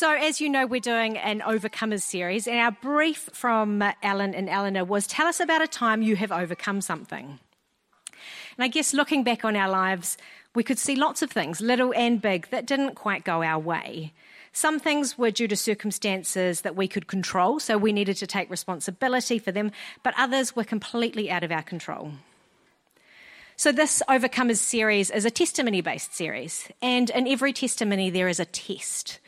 So, as you know, we're doing an Overcomers series, and our brief from Alan and Eleanor was tell us about a time you have overcome something. And I guess looking back on our lives, we could see lots of things, little and big, that didn't quite go our way. Some things were due to circumstances that we could control, so we needed to take responsibility for them, but others were completely out of our control. So, this Overcomers series is a testimony based series, and in every testimony, there is a test.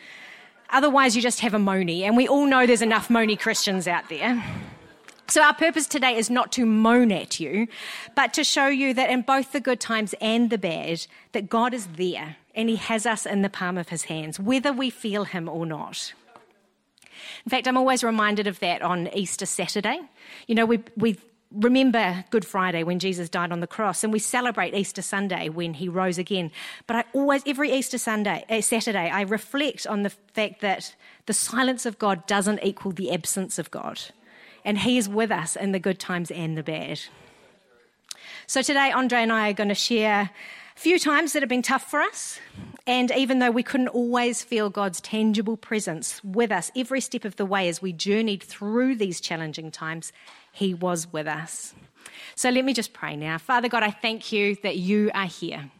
Otherwise, you just have a moany, and we all know there's enough moany Christians out there. So, our purpose today is not to moan at you, but to show you that in both the good times and the bad, that God is there and He has us in the palm of His hands, whether we feel Him or not. In fact, I'm always reminded of that on Easter Saturday. You know, we, we remember Good Friday when Jesus died on the cross, and we celebrate Easter Sunday when he rose again. But I always, every Easter Sunday, uh, Saturday, I reflect on the fact that the silence of God doesn't equal the absence of God. And he is with us in the good times and the bad. So today, Andre and I are going to share few times that have been tough for us. And even though we couldn't always feel God's tangible presence with us every step of the way as we journeyed through these challenging times, he was with us. So let me just pray now. Father God, I thank you that you are here.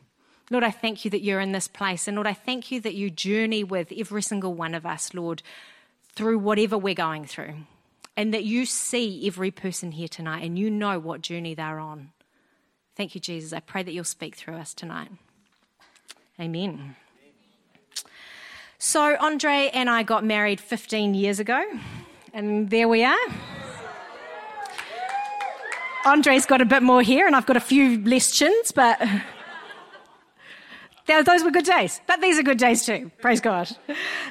Lord, I thank you that you're in this place. And Lord, I thank you that you journey with every single one of us, Lord, through whatever we're going through. And that you see every person here tonight and you know what journey they're on. Thank you, Jesus. I pray that you'll speak through us tonight. Amen. So, Andre and I got married 15 years ago, and there we are. Andre's got a bit more here, and I've got a few less chins, but those were good days. But these are good days too, praise God.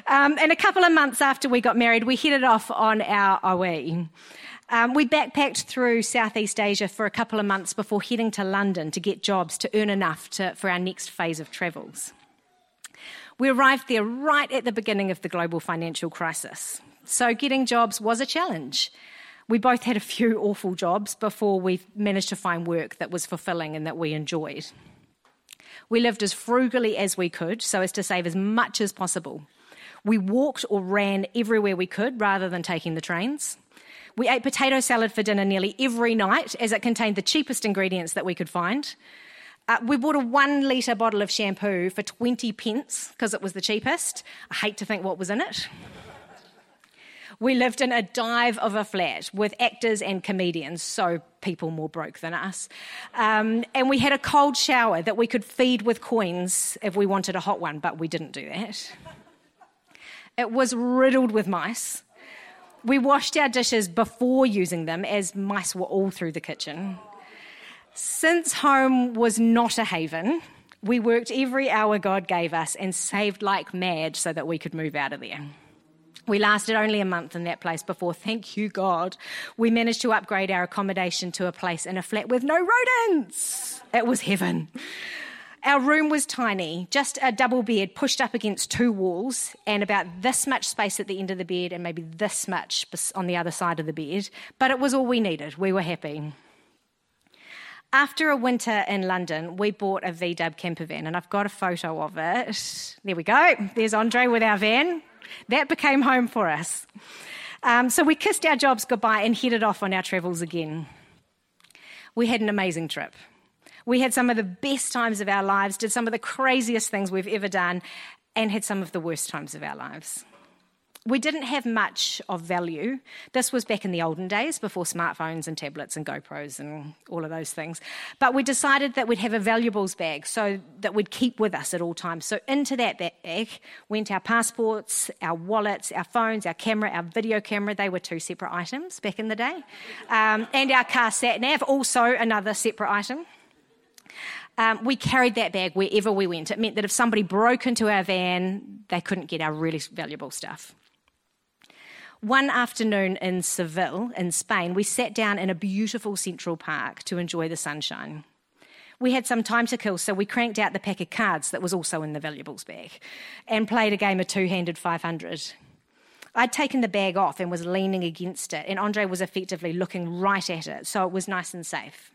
Um, and a couple of months after we got married, we headed off on our OE. Um, we backpacked through Southeast Asia for a couple of months before heading to London to get jobs to earn enough to, for our next phase of travels. We arrived there right at the beginning of the global financial crisis. So getting jobs was a challenge. We both had a few awful jobs before we managed to find work that was fulfilling and that we enjoyed. We lived as frugally as we could so as to save as much as possible. We walked or ran everywhere we could rather than taking the trains. We ate potato salad for dinner nearly every night as it contained the cheapest ingredients that we could find. Uh, we bought a one litre bottle of shampoo for 20 pence because it was the cheapest. I hate to think what was in it. We lived in a dive of a flat with actors and comedians, so people more broke than us. Um, and we had a cold shower that we could feed with coins if we wanted a hot one, but we didn't do that. It was riddled with mice. We washed our dishes before using them, as mice were all through the kitchen. Since home was not a haven, we worked every hour God gave us and saved like mad so that we could move out of there. We lasted only a month in that place before, thank you, God, we managed to upgrade our accommodation to a place in a flat with no rodents. It was heaven. Our room was tiny, just a double bed pushed up against two walls, and about this much space at the end of the bed, and maybe this much on the other side of the bed. But it was all we needed. We were happy. After a winter in London, we bought a VW camper van, and I've got a photo of it. There we go. There's Andre with our van. That became home for us. Um, so we kissed our jobs goodbye and headed off on our travels again. We had an amazing trip. We had some of the best times of our lives, did some of the craziest things we've ever done, and had some of the worst times of our lives we didn't have much of value. This was back in the olden days before smartphones and tablets and GoPros and all of those things. But we decided that we'd have a valuables bag so that we'd keep with us at all times. So into that bag went our passports, our wallets, our phones, our camera, our video camera. They were two separate items back in the day. Um, and our car sat nav, also another separate item. Um, we carried that bag wherever we went. It meant that if somebody broke into our van, they couldn't get our really valuable stuff. One afternoon in Seville, in Spain, we sat down in a beautiful central park to enjoy the sunshine. We had some time to kill, so we cranked out the pack of cards that was also in the valuables bag and played a game of two handed 500. I'd taken the bag off and was leaning against it, and Andre was effectively looking right at it, so it was nice and safe.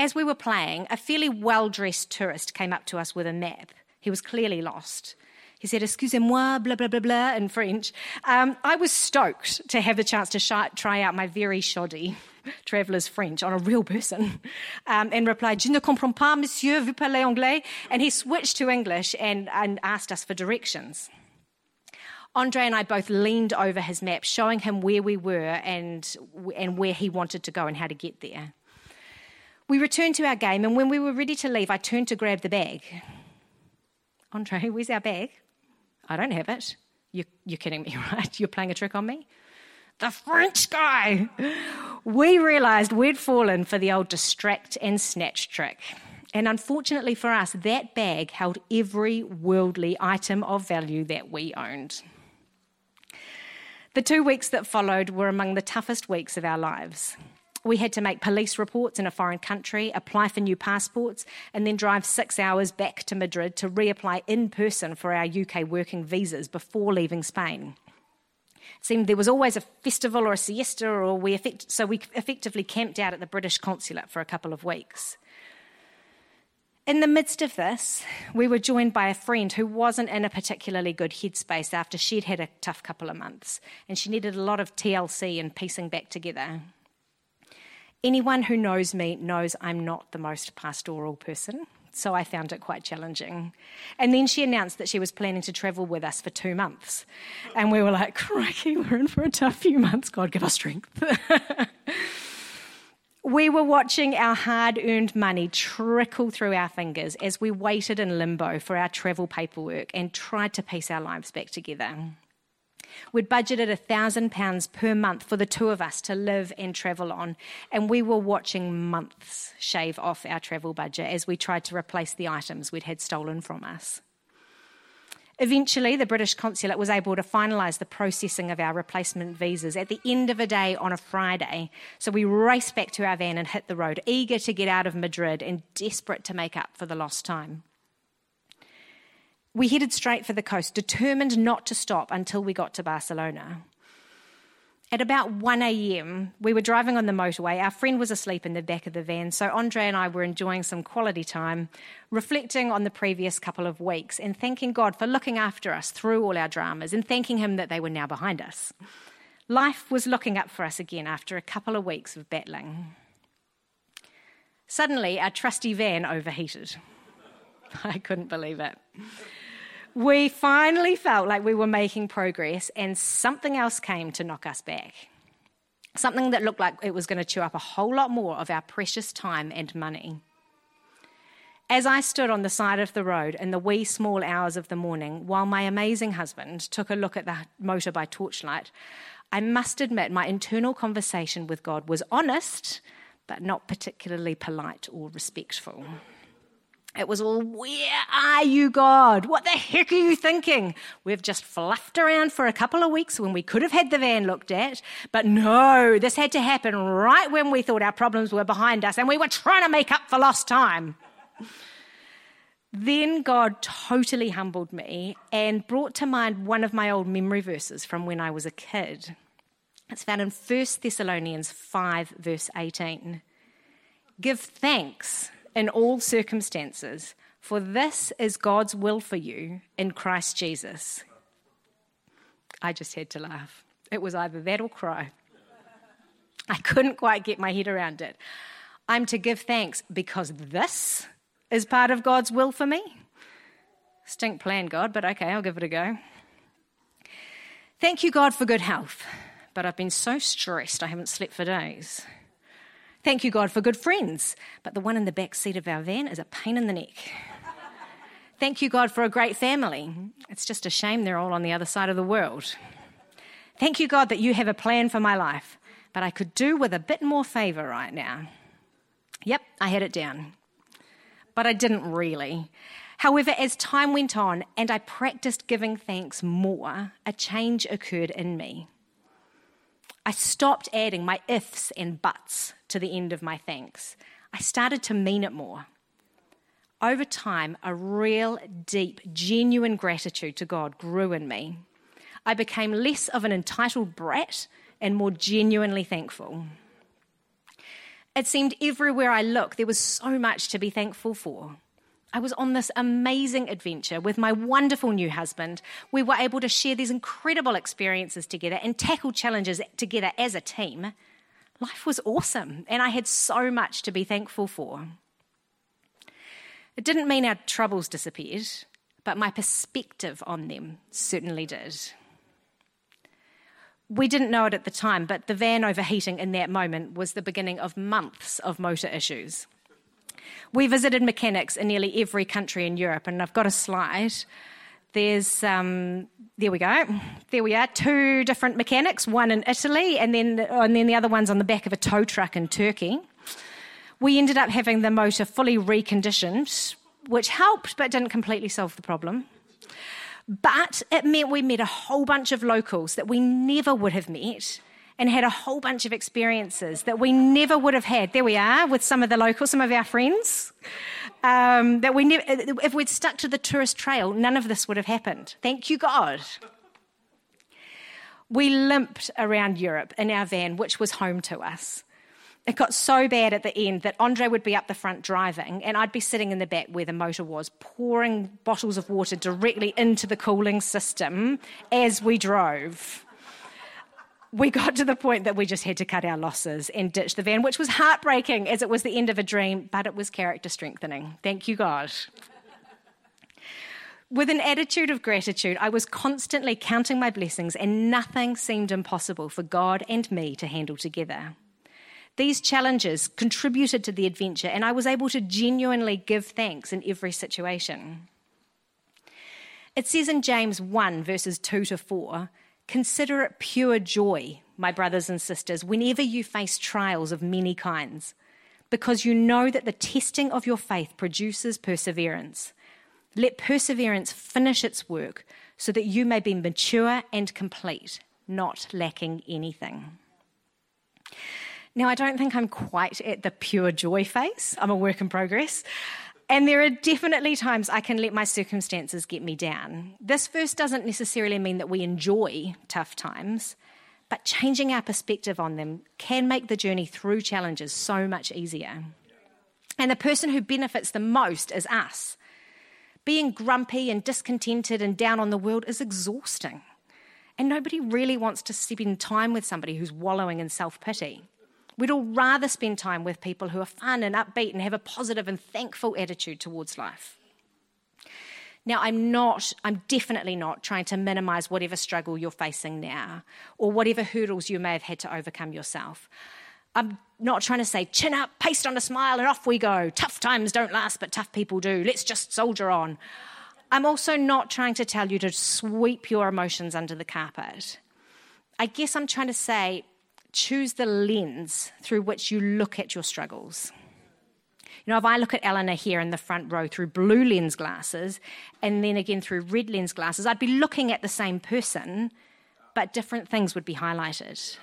As we were playing, a fairly well dressed tourist came up to us with a map. He was clearly lost. He said, Excusez-moi, blah, blah, blah, blah, in French. Um, I was stoked to have the chance to sh- try out my very shoddy traveller's French on a real person um, and replied, Je ne comprends pas, monsieur, vous parlez anglais? And he switched to English and, and asked us for directions. Andre and I both leaned over his map, showing him where we were and, and where he wanted to go and how to get there. We returned to our game, and when we were ready to leave, I turned to grab the bag. Andre, where's our bag? I don't have it. You, you're kidding me, right? You're playing a trick on me? The French guy! We realised we'd fallen for the old distract and snatch trick. And unfortunately for us, that bag held every worldly item of value that we owned. The two weeks that followed were among the toughest weeks of our lives. We had to make police reports in a foreign country, apply for new passports, and then drive six hours back to Madrid to reapply in person for our UK working visas before leaving Spain. It seemed there was always a festival or a siesta, or we effect- so we effectively camped out at the British consulate for a couple of weeks. In the midst of this, we were joined by a friend who wasn't in a particularly good headspace after she'd had a tough couple of months and she needed a lot of TLC and piecing back together. Anyone who knows me knows I'm not the most pastoral person, so I found it quite challenging. And then she announced that she was planning to travel with us for two months. And we were like, crikey, we're in for a tough few months. God, give us strength. We were watching our hard earned money trickle through our fingers as we waited in limbo for our travel paperwork and tried to piece our lives back together. We'd budgeted a thousand pounds per month for the two of us to live and travel on, and we were watching months shave off our travel budget as we tried to replace the items we'd had stolen from us. Eventually, the British consulate was able to finalise the processing of our replacement visas at the end of a day on a Friday. So we raced back to our van and hit the road, eager to get out of Madrid and desperate to make up for the lost time. We headed straight for the coast, determined not to stop until we got to Barcelona. At about 1 a.m., we were driving on the motorway. Our friend was asleep in the back of the van, so Andre and I were enjoying some quality time, reflecting on the previous couple of weeks and thanking God for looking after us through all our dramas and thanking Him that they were now behind us. Life was looking up for us again after a couple of weeks of battling. Suddenly, our trusty van overheated. I couldn't believe it we finally felt like we were making progress, and something else came to knock us back. Something that looked like it was going to chew up a whole lot more of our precious time and money. As I stood on the side of the road in the wee small hours of the morning, while my amazing husband took a look at the motor by torchlight, I must admit my internal conversation with God was honest, but not particularly polite or respectful. It was all, where are you, God? What the heck are you thinking? We've just fluffed around for a couple of weeks when we could have had the van looked at. But no, this had to happen right when we thought our problems were behind us and we were trying to make up for lost time. then God totally humbled me and brought to mind one of my old memory verses from when I was a kid. It's found in 1 Thessalonians 5, verse 18. Give thanks in all circumstances, for this is God's will for you in Christ Jesus. I just had to laugh. It was either that or cry. I couldn't quite get my head around it. I'm to give thanks because this is part of God's will for me. Stink plan, God, but okay, I'll give it a go. Thank you, God, for good health, but I've been so stressed I haven't slept for days. Thank you, God, for good friends, but the one in the back seat of our van is a pain in the neck. Thank you, God, for a great family. It's just a shame they're all on the other side of the world. Thank you, God, that you have a plan for my life, but I could do with a bit more favour right now. Yep, I had it down. But I didn't really. However, as time went on and I practiced giving thanks more, a change occurred in me. I stopped adding my ifs and buts to the end of my thanks. I started to mean it more. Over time, a real, deep, genuine gratitude to God grew in me. I became less of an entitled brat and more genuinely thankful. It seemed everywhere I looked, there was so much to be thankful for. I was on this amazing adventure with my wonderful new husband. We were able to share these incredible experiences together and tackle challenges together as a team. Life was awesome, and I had so much to be thankful for. It didn't mean our troubles disappeared, but my perspective on them certainly did. We didn't know it at the time, but the van overheating in that moment was the beginning of months of motor issues. We visited mechanics in nearly every country in Europe, and I've got a slide. There's, um, there we go. There we are, two different mechanics, one in Italy, and then, and then the other one's on the back of a tow truck in Turkey. We ended up having the motor fully reconditioned, which helped but didn't completely solve the problem. But it meant we met a whole bunch of locals that we never would have met and had a whole bunch of experiences that we never would have had. There we are with some of the locals, some of our friends. Um, that we never, if we'd stuck to the tourist trail, none of this would have happened. Thank you, God. We limped around Europe in our van, which was home to us. It got so bad at the end that Andre would be up the front driving, and I'd be sitting in the back where the motor was, pouring bottles of water directly into the cooling system as we drove we got to the point that we just had to cut our losses and ditch the van, which was heartbreaking as it was the end of a dream, but it was character strengthening. Thank you, God. With an attitude of gratitude, I was constantly counting my blessings, and nothing seemed impossible for God and me to handle together. These challenges contributed to the adventure, and I was able to genuinely give thanks in every situation. It says in James 1, verses 2 to 4 Consider it pure joy, my brothers and sisters, whenever you face trials of many kinds, because you know that the testing of your faith produces perseverance. Let perseverance finish its work so that you may be mature and complete, not lacking anything. Now, I don't think I'm quite at the pure joy phase. I'm a work in progress. And there are definitely times I can let my circumstances get me down. This verse doesn't necessarily mean that we enjoy tough times, but changing our perspective on them can make the journey through challenges so much easier. And the person who benefits the most is us. Being grumpy and discontented and down on the world is exhausting. And nobody really wants to spend time with somebody who's wallowing in self pity. We'd all rather spend time with people who are fun and upbeat and have a positive and thankful attitude towards life. Now, I'm not, I'm definitely not trying to minimize whatever struggle you're facing now or whatever hurdles you may have had to overcome yourself. I'm not trying to say, chin up, paste on a smile, and off we go. Tough times don't last, but tough people do. Let's just soldier on. I'm also not trying to tell you to sweep your emotions under the carpet. I guess I'm trying to say, choose the lens through which you look at your struggles. You know, if I look at Eleanor here in the front row through blue lens glasses and then again through red lens glasses, I'd be looking at the same person, but different things would be highlighted.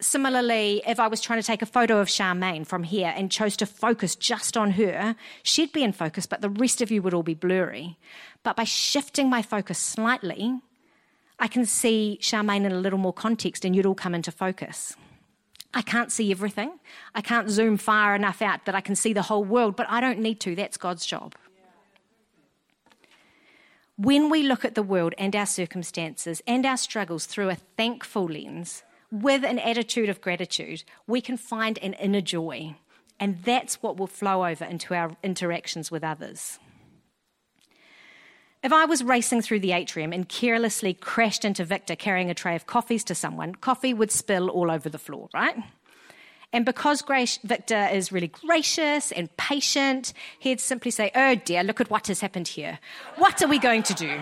Similarly, if I was trying to take a photo of Charmaine from here and chose to focus just on her, she'd be in focus, but the rest of you would all be blurry. But by shifting my focus slightly, I can see Charmaine in a little more context and you'd all come into focus. I can't see everything. I can't zoom far enough out that I can see the whole world, but I don't need to. That's God's job. When we look at the world and our circumstances and our struggles through a thankful lens, with an attitude of gratitude, we can find an inner joy. And that's what will flow over into our interactions with others. If I was racing through the atrium and carelessly crashed into Victor carrying a tray of coffees to someone, coffee would spill all over the floor, right? And because Victor is really gracious and patient, he'd simply say, Oh dear, look at what has happened here. What are we going to do?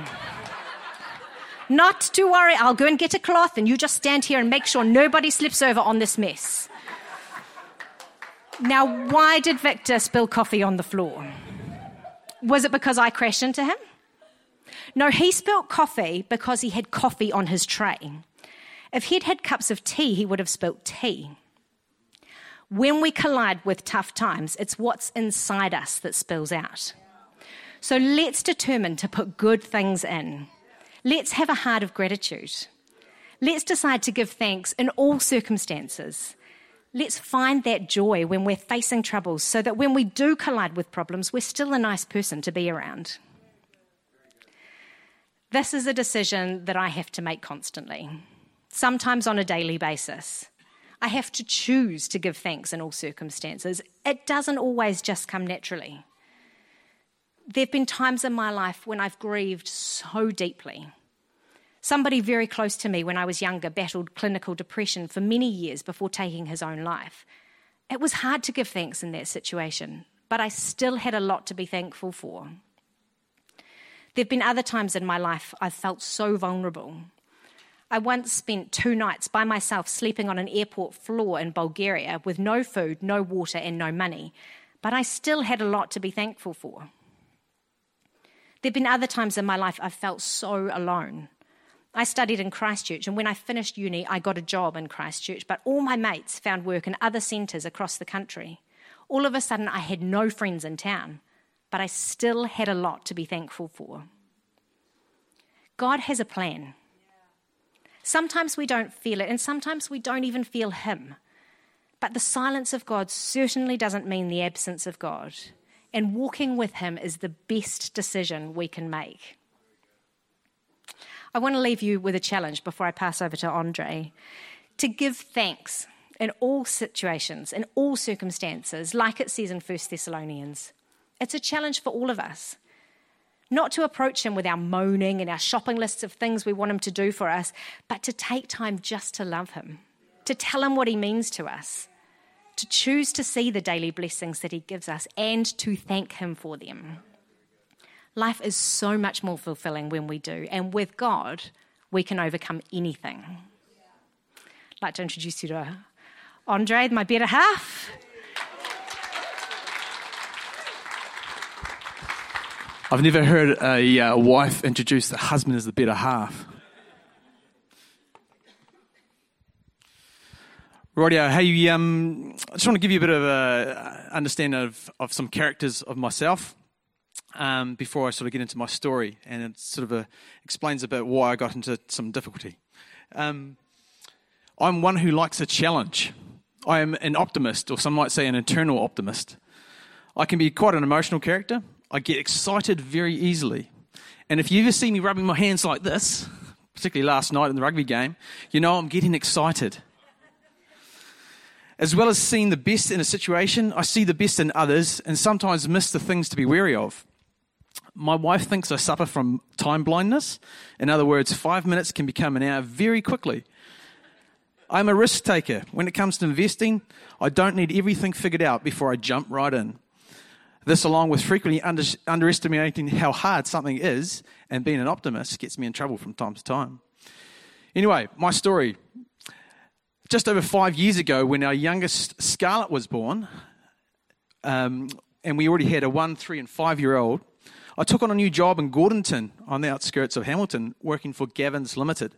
Not to worry, I'll go and get a cloth and you just stand here and make sure nobody slips over on this mess. Now, why did Victor spill coffee on the floor? Was it because I crashed into him? No, he spilt coffee because he had coffee on his tray. If he'd had cups of tea, he would have spilt tea. When we collide with tough times, it's what's inside us that spills out. So let's determine to put good things in. Let's have a heart of gratitude. Let's decide to give thanks in all circumstances. Let's find that joy when we're facing troubles so that when we do collide with problems, we're still a nice person to be around. This is a decision that I have to make constantly, sometimes on a daily basis. I have to choose to give thanks in all circumstances. It doesn't always just come naturally. There have been times in my life when I've grieved so deeply Somebody very close to me when I was younger battled clinical depression for many years before taking his own life. It was hard to give thanks in that situation, but I still had a lot to be thankful for. There have been other times in my life I've felt so vulnerable. I once spent two nights by myself sleeping on an airport floor in Bulgaria with no food, no water, and no money, but I still had a lot to be thankful for. There have been other times in my life I've felt so alone. I studied in Christchurch, and when I finished uni, I got a job in Christchurch, but all my mates found work in other centres across the country. All of a sudden, I had no friends in town, but I still had a lot to be thankful for. God has a plan. Sometimes we don't feel it, and sometimes we don't even feel Him. But the silence of God certainly doesn't mean the absence of God. And walking with Him is the best decision we can make. I want to leave you with a challenge before I pass over to Andre to give thanks in all situations, in all circumstances, like it says in 1 Thessalonians. It's a challenge for all of us. Not to approach him with our moaning and our shopping lists of things we want him to do for us, but to take time just to love him, to tell him what he means to us, to choose to see the daily blessings that he gives us, and to thank him for them. Life is so much more fulfilling when we do. And with God, we can overcome anything. I'd like to introduce you to Andre, my better half. I've never heard a uh, wife introduce the husband as the better half. Rightio, hey, um, I just want to give you a bit of a understanding of, of some characters of myself um, before I sort of get into my story, and it sort of uh, explains a bit why I got into some difficulty. Um, I'm one who likes a challenge. I am an optimist, or some might say an eternal optimist. I can be quite an emotional character. I get excited very easily. And if you ever see me rubbing my hands like this, particularly last night in the rugby game, you know I'm getting excited. As well as seeing the best in a situation, I see the best in others and sometimes miss the things to be wary of. My wife thinks I suffer from time blindness. In other words, five minutes can become an hour very quickly. I'm a risk taker. When it comes to investing, I don't need everything figured out before I jump right in. This, along with frequently under, underestimating how hard something is and being an optimist, gets me in trouble from time to time. Anyway, my story. Just over five years ago, when our youngest Scarlett was born, um, and we already had a one, three, and five year old, I took on a new job in Gordonton on the outskirts of Hamilton, working for Gavins Limited.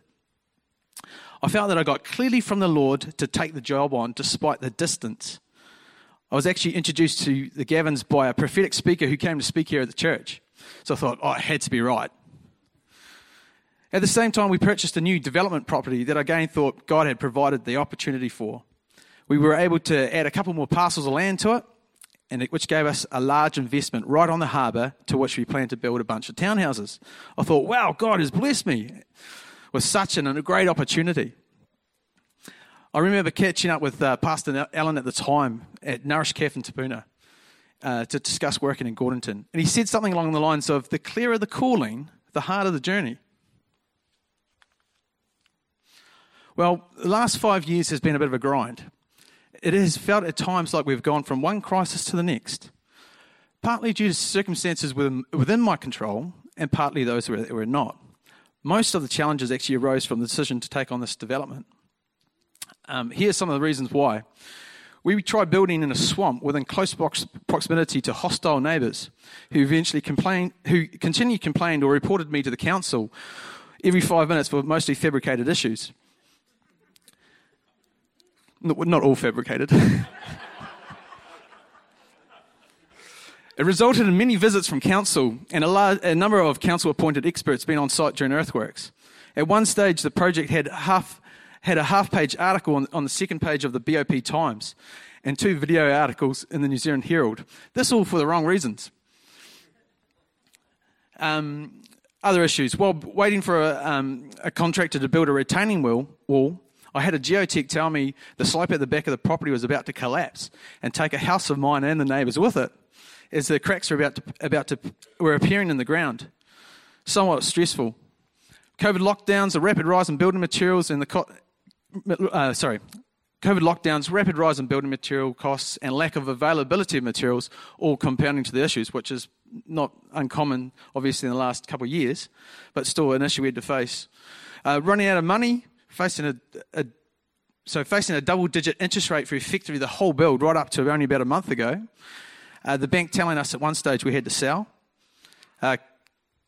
I felt that I got clearly from the Lord to take the job on despite the distance. I was actually introduced to the Gavins by a prophetic speaker who came to speak here at the church. So I thought, oh, it had to be right. At the same time, we purchased a new development property that I again thought God had provided the opportunity for. We were able to add a couple more parcels of land to it, and it, which gave us a large investment right on the harbour to which we planned to build a bunch of townhouses. I thought, wow, God has blessed me with such an, a great opportunity. I remember catching up with uh, Pastor Alan at the time at Nourish Calf in Te Puna uh, to discuss working in Gordonton. And he said something along the lines of the clearer the calling, the harder the journey. Well, the last five years has been a bit of a grind it has felt at times like we've gone from one crisis to the next, partly due to circumstances within, within my control and partly those that were not. Most of the challenges actually arose from the decision to take on this development. Um, here's some of the reasons why. We tried building in a swamp within close proximity to hostile neighbours who eventually complained, who continually complained or reported me to the council every five minutes for mostly fabricated issues not all fabricated. it resulted in many visits from council and a, large, a number of council appointed experts being on site during earthworks. At one stage, the project had half had a half page article on, on the second page of the BOP Times and two video articles in the New Zealand Herald. This all for the wrong reasons. Um, other issues. While waiting for a, um, a, contractor to build a retaining wall, wall, I had a geotech tell me the slope at the back of the property was about to collapse and take a house of mine and the neighbours with it, as the cracks were about to, about to were appearing in the ground. Somewhat stressful. COVID lockdowns, the rapid rise in building materials, and the co- uh, sorry, COVID lockdowns, rapid rise in building material costs, and lack of availability of materials all compounding to the issues, which is not uncommon, obviously, in the last couple of years, but still an issue we had to face. Uh, running out of money, facing a, a so facing a double-digit interest rate for effectively the whole build, right up to only about a month ago. Uh, the bank telling us at one stage we had to sell. Uh,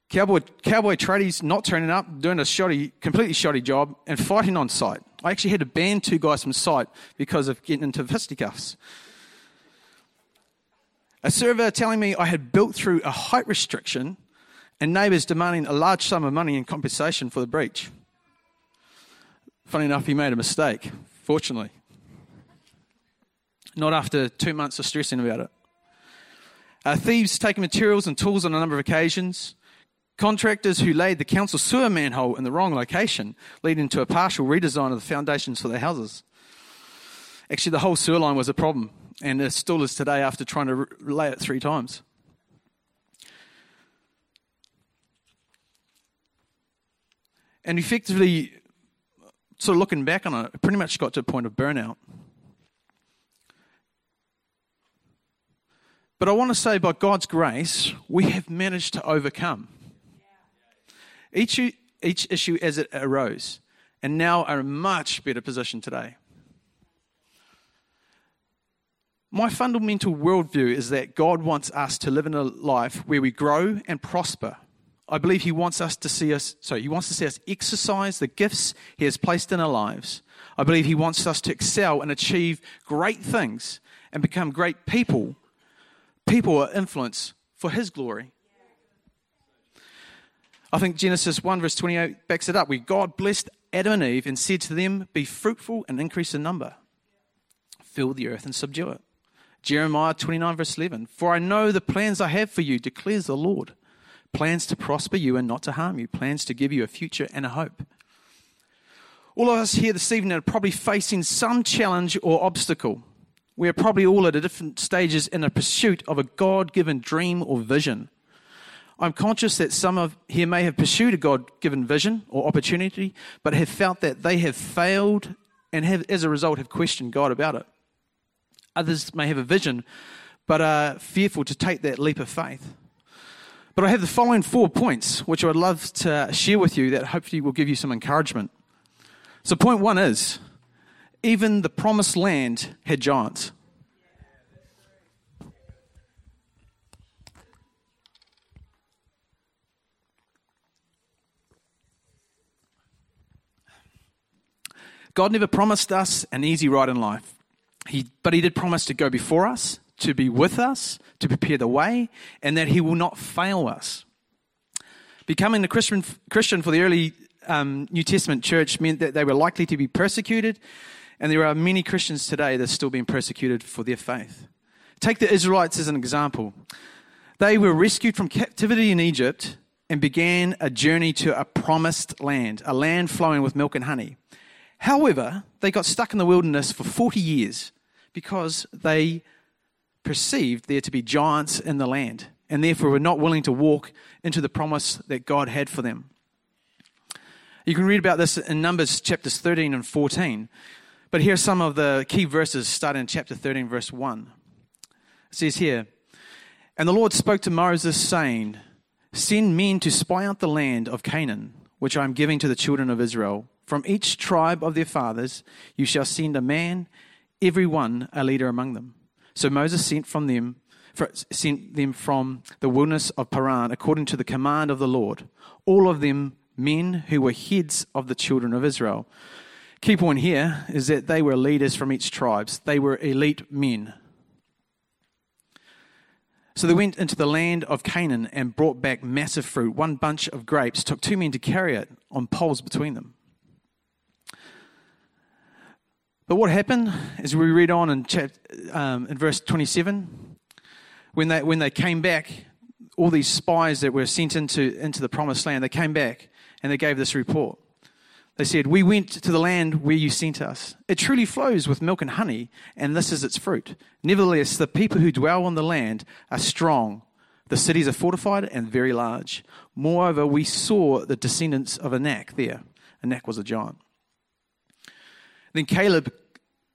cowboy, cowboy tradies not turning up, doing a shoddy, completely shoddy job, and fighting on site. I actually had to ban two guys from site because of getting into fisticuffs. A surveyor telling me I had built through a height restriction and neighbours demanding a large sum of money in compensation for the breach. Funny enough, he made a mistake, fortunately. Not after two months of stressing about it. Uh, thieves taking materials and tools on a number of occasions. Contractors who laid the council sewer manhole in the wrong location, leading to a partial redesign of the foundations for their houses. Actually, the whole sewer line was a problem, and it still is today after trying to lay it three times. And effectively, sort of looking back on it, it pretty much got to a point of burnout. But I want to say, by God's grace, we have managed to overcome each, each issue as it arose, and now are in a much better position today. My fundamental worldview is that God wants us to live in a life where we grow and prosper. I believe He wants us to see us, sorry, He wants to see us exercise the gifts He has placed in our lives. I believe He wants us to excel and achieve great things and become great people, people of influence for His glory. I think Genesis 1, verse 28 backs it up, where God blessed Adam and Eve and said to them, Be fruitful and increase in number, fill the earth and subdue it. Jeremiah 29, verse 11 For I know the plans I have for you, declares the Lord plans to prosper you and not to harm you, plans to give you a future and a hope. All of us here this evening are probably facing some challenge or obstacle. We are probably all at different stages in a pursuit of a God given dream or vision. I'm conscious that some of here may have pursued a God given vision or opportunity, but have felt that they have failed and have, as a result, have questioned God about it. Others may have a vision, but are fearful to take that leap of faith. But I have the following four points, which I would love to share with you that hopefully will give you some encouragement. So, point one is even the promised land had giants. God never promised us an easy ride in life, he, but He did promise to go before us, to be with us, to prepare the way, and that He will not fail us. Becoming a Christian, Christian for the early um, New Testament church meant that they were likely to be persecuted, and there are many Christians today that are still being persecuted for their faith. Take the Israelites as an example. They were rescued from captivity in Egypt and began a journey to a promised land, a land flowing with milk and honey. However, they got stuck in the wilderness for 40 years because they perceived there to be giants in the land and therefore were not willing to walk into the promise that God had for them. You can read about this in Numbers chapters 13 and 14. But here are some of the key verses starting in chapter 13, verse 1. It says here, And the Lord spoke to Moses, saying, Send men to spy out the land of Canaan, which I am giving to the children of Israel. From each tribe of their fathers you shall send a man, every one a leader among them. So Moses sent from them sent them from the wilderness of Paran according to the command of the Lord, all of them men who were heads of the children of Israel. Key point here is that they were leaders from each tribes. They were elite men. So they went into the land of Canaan and brought back massive fruit. One bunch of grapes took two men to carry it on poles between them. But what happened is we read on in, chap, um, in verse 27, when they, when they came back, all these spies that were sent into, into the promised land, they came back and they gave this report. They said, We went to the land where you sent us. It truly flows with milk and honey, and this is its fruit. Nevertheless, the people who dwell on the land are strong. The cities are fortified and very large. Moreover, we saw the descendants of Anak there. Anak was a giant. Then Caleb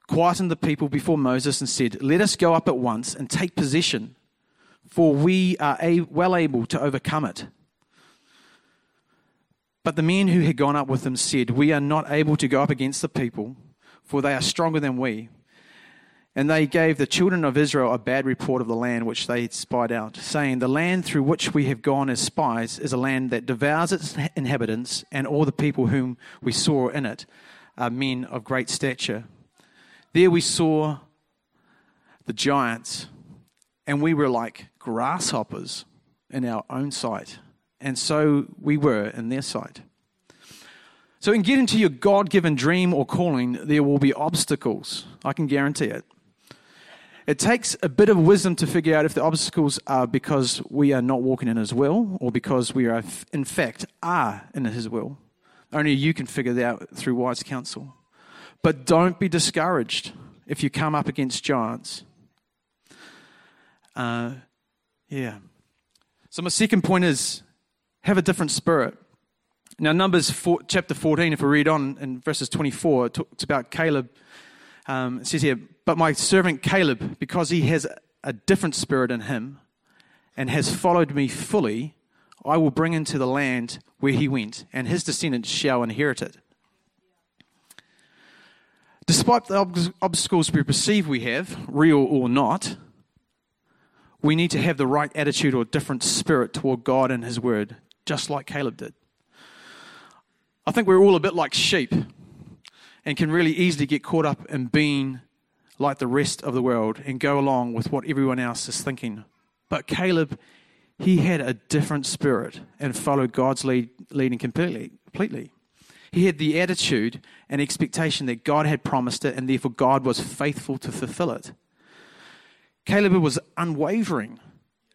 quietened the people before Moses and said, Let us go up at once and take possession, for we are well able to overcome it. But the men who had gone up with them said, We are not able to go up against the people, for they are stronger than we. And they gave the children of Israel a bad report of the land which they spied out, saying, The land through which we have gone as spies is a land that devours its inhabitants, and all the people whom we saw in it are men of great stature. There we saw the giants, and we were like grasshoppers in our own sight and so we were in their sight. So, in getting to your God given dream or calling, there will be obstacles. I can guarantee it. It takes a bit of wisdom to figure out if the obstacles are because we are not walking in His will or because we are, in fact, are in His will. Only you can figure that out through wise counsel. But don't be discouraged if you come up against giants. Uh, yeah. So, my second point is have a different spirit. Now, Numbers four, chapter 14, if we read on in verses 24, it talks about Caleb. Um, it says here, But my servant Caleb, because he has a different spirit in him and has followed me fully, I will bring into the land where he went, and his descendants shall inherit it. Despite the obstacles we perceive we have, real or not, we need to have the right attitude or different spirit toward God and His Word just like Caleb did. I think we're all a bit like sheep and can really easily get caught up in being like the rest of the world and go along with what everyone else is thinking. But Caleb, he had a different spirit and followed God's lead, leading completely, completely. He had the attitude and expectation that God had promised it and therefore God was faithful to fulfill it. Caleb was unwavering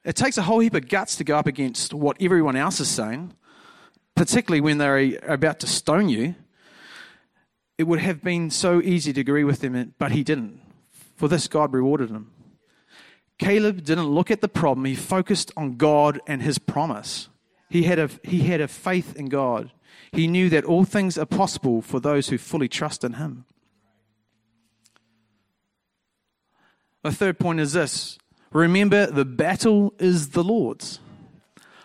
it takes a whole heap of guts to go up against what everyone else is saying, particularly when they're about to stone you. It would have been so easy to agree with them, but he didn't. For this, God rewarded him. Caleb didn't look at the problem, he focused on God and his promise. He had, a, he had a faith in God. He knew that all things are possible for those who fully trust in him. The third point is this Remember, the battle is the Lord's.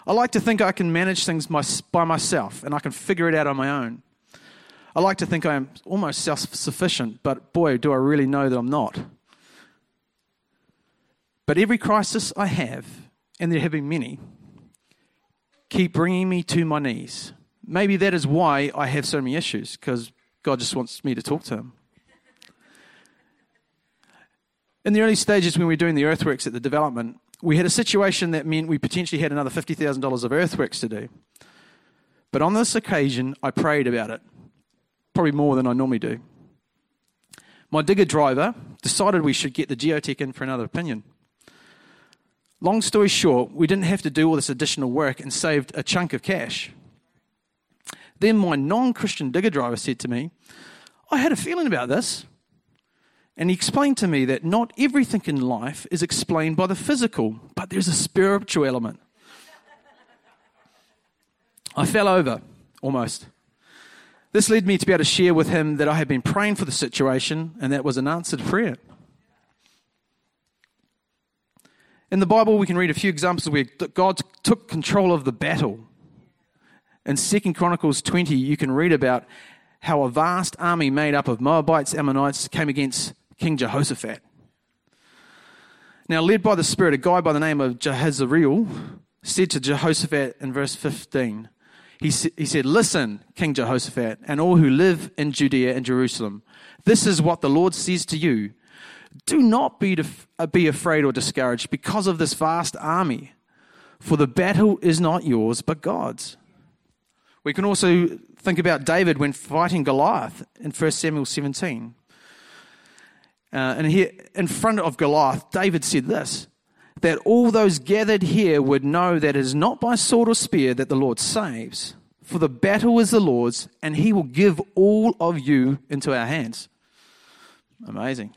I like to think I can manage things by myself and I can figure it out on my own. I like to think I am almost self sufficient, but boy, do I really know that I'm not. But every crisis I have, and there have been many, keep bringing me to my knees. Maybe that is why I have so many issues, because God just wants me to talk to Him. In the early stages, when we were doing the earthworks at the development, we had a situation that meant we potentially had another $50,000 of earthworks to do. But on this occasion, I prayed about it, probably more than I normally do. My digger driver decided we should get the geotech in for another opinion. Long story short, we didn't have to do all this additional work and saved a chunk of cash. Then my non Christian digger driver said to me, I had a feeling about this. And he explained to me that not everything in life is explained by the physical, but there's a spiritual element. I fell over, almost. This led me to be able to share with him that I had been praying for the situation, and that was an answered prayer. In the Bible, we can read a few examples where God took control of the battle. In 2 Chronicles 20, you can read about how a vast army made up of Moabites, Ammonites came against King Jehoshaphat. Now, led by the Spirit, a guy by the name of Jahaziel said to Jehoshaphat in verse 15, he, he said, Listen, King Jehoshaphat, and all who live in Judea and Jerusalem, this is what the Lord says to you. Do not be, uh, be afraid or discouraged because of this vast army, for the battle is not yours, but God's. We can also think about David when fighting Goliath in 1 Samuel 17. Uh, and here, in front of Goliath, David said this that all those gathered here would know that it is not by sword or spear that the Lord saves, for the battle is the Lord's, and he will give all of you into our hands. Amazing.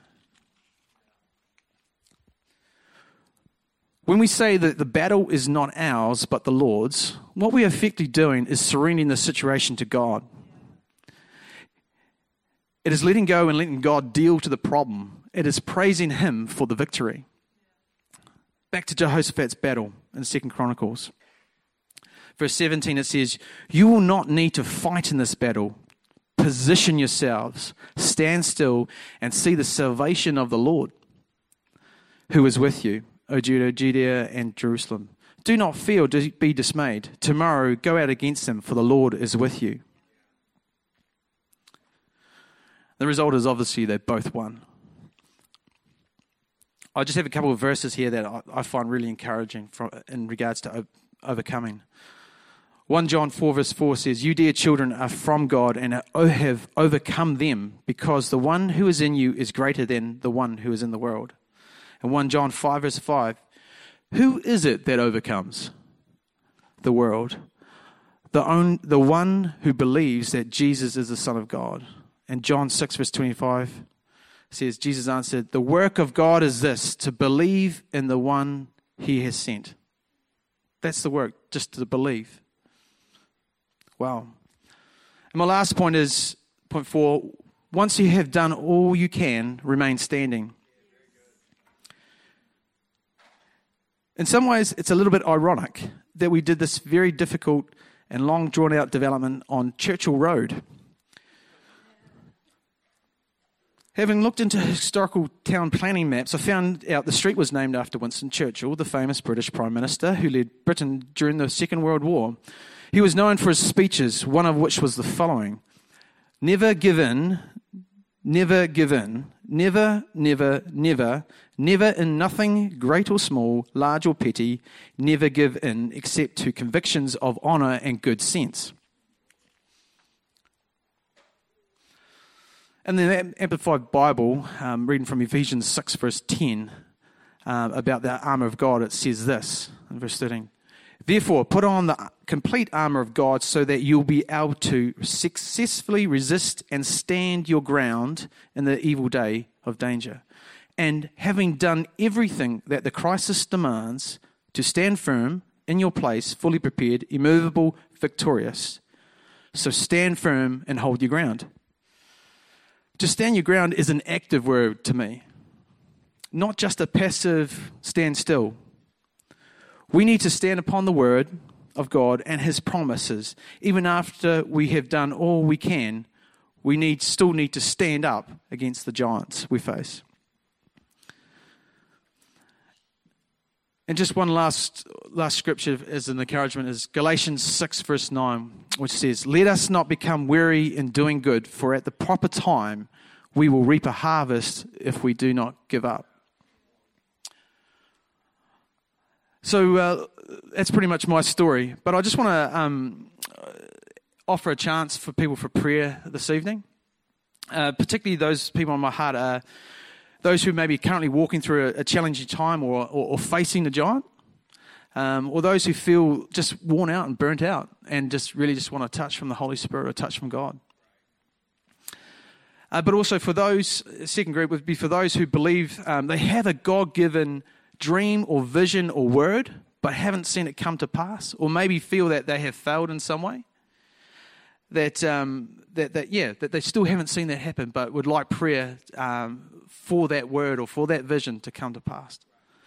When we say that the battle is not ours but the Lord's, what we are effectively doing is surrendering the situation to God. It is letting go and letting God deal to the problem. It is praising Him for the victory. Back to Jehoshaphat's battle in Second Chronicles. Verse 17 it says, You will not need to fight in this battle. Position yourselves, stand still, and see the salvation of the Lord who is with you, O Judah, Judea, and Jerusalem. Do not fear or be dismayed. Tomorrow go out against them, for the Lord is with you. The result is obviously they both won. I just have a couple of verses here that I, find really encouraging in regards to overcoming. 1 John 4, verse 4 says, You, dear children, are from God and oh, have overcome them, because the one who is in you is greater than the one who is in the world. And 1 John 5, verse 5, Who is it that overcomes the world? The, own, the one who believes that Jesus is the Son of God. And John 6, verse 25, says, Jesus answered, The work of God is this, to believe in the one he has sent. That's the work, just to believe. Wow. And my last point is point four once you have done all you can, remain standing. In some ways, it's a little bit ironic that we did this very difficult and long drawn out development on Churchill Road. Having looked into historical town planning maps, I found out the street was named after Winston Churchill, the famous British Prime Minister who led Britain during the Second World War. He was known for his speeches, one of which was the following Never give in, never give in, never, never, never, never in nothing great or small, large or petty, never give in except to convictions of honour and good sense. And the Amplified Bible, um, reading from Ephesians 6, verse 10, uh, about the armour of God, it says this in verse 13 Therefore, put on the complete armour of God so that you'll be able to successfully resist and stand your ground in the evil day of danger. And having done everything that the crisis demands, to stand firm in your place, fully prepared, immovable, victorious. So stand firm and hold your ground. To stand your ground is an active word to me, not just a passive stand still. We need to stand upon the word of God and his promises. Even after we have done all we can, we need, still need to stand up against the giants we face. And just one last last scripture as an encouragement is Galatians 6 verse 9, which says, Let us not become weary in doing good, for at the proper time we will reap a harvest if we do not give up. So uh, that's pretty much my story. But I just want to um, offer a chance for people for prayer this evening. Uh, particularly those people on my heart are those who may be currently walking through a, a challenging time or, or, or, facing the giant, um, or those who feel just worn out and burnt out and just really just want a touch from the Holy Spirit or a touch from God. Uh, but also for those, second group would be for those who believe um, they have a God given dream or vision or word, but haven't seen it come to pass, or maybe feel that they have failed in some way. That, um, that, that yeah, that they still haven't seen that happen, but would like prayer um, for that word or for that vision to come to pass.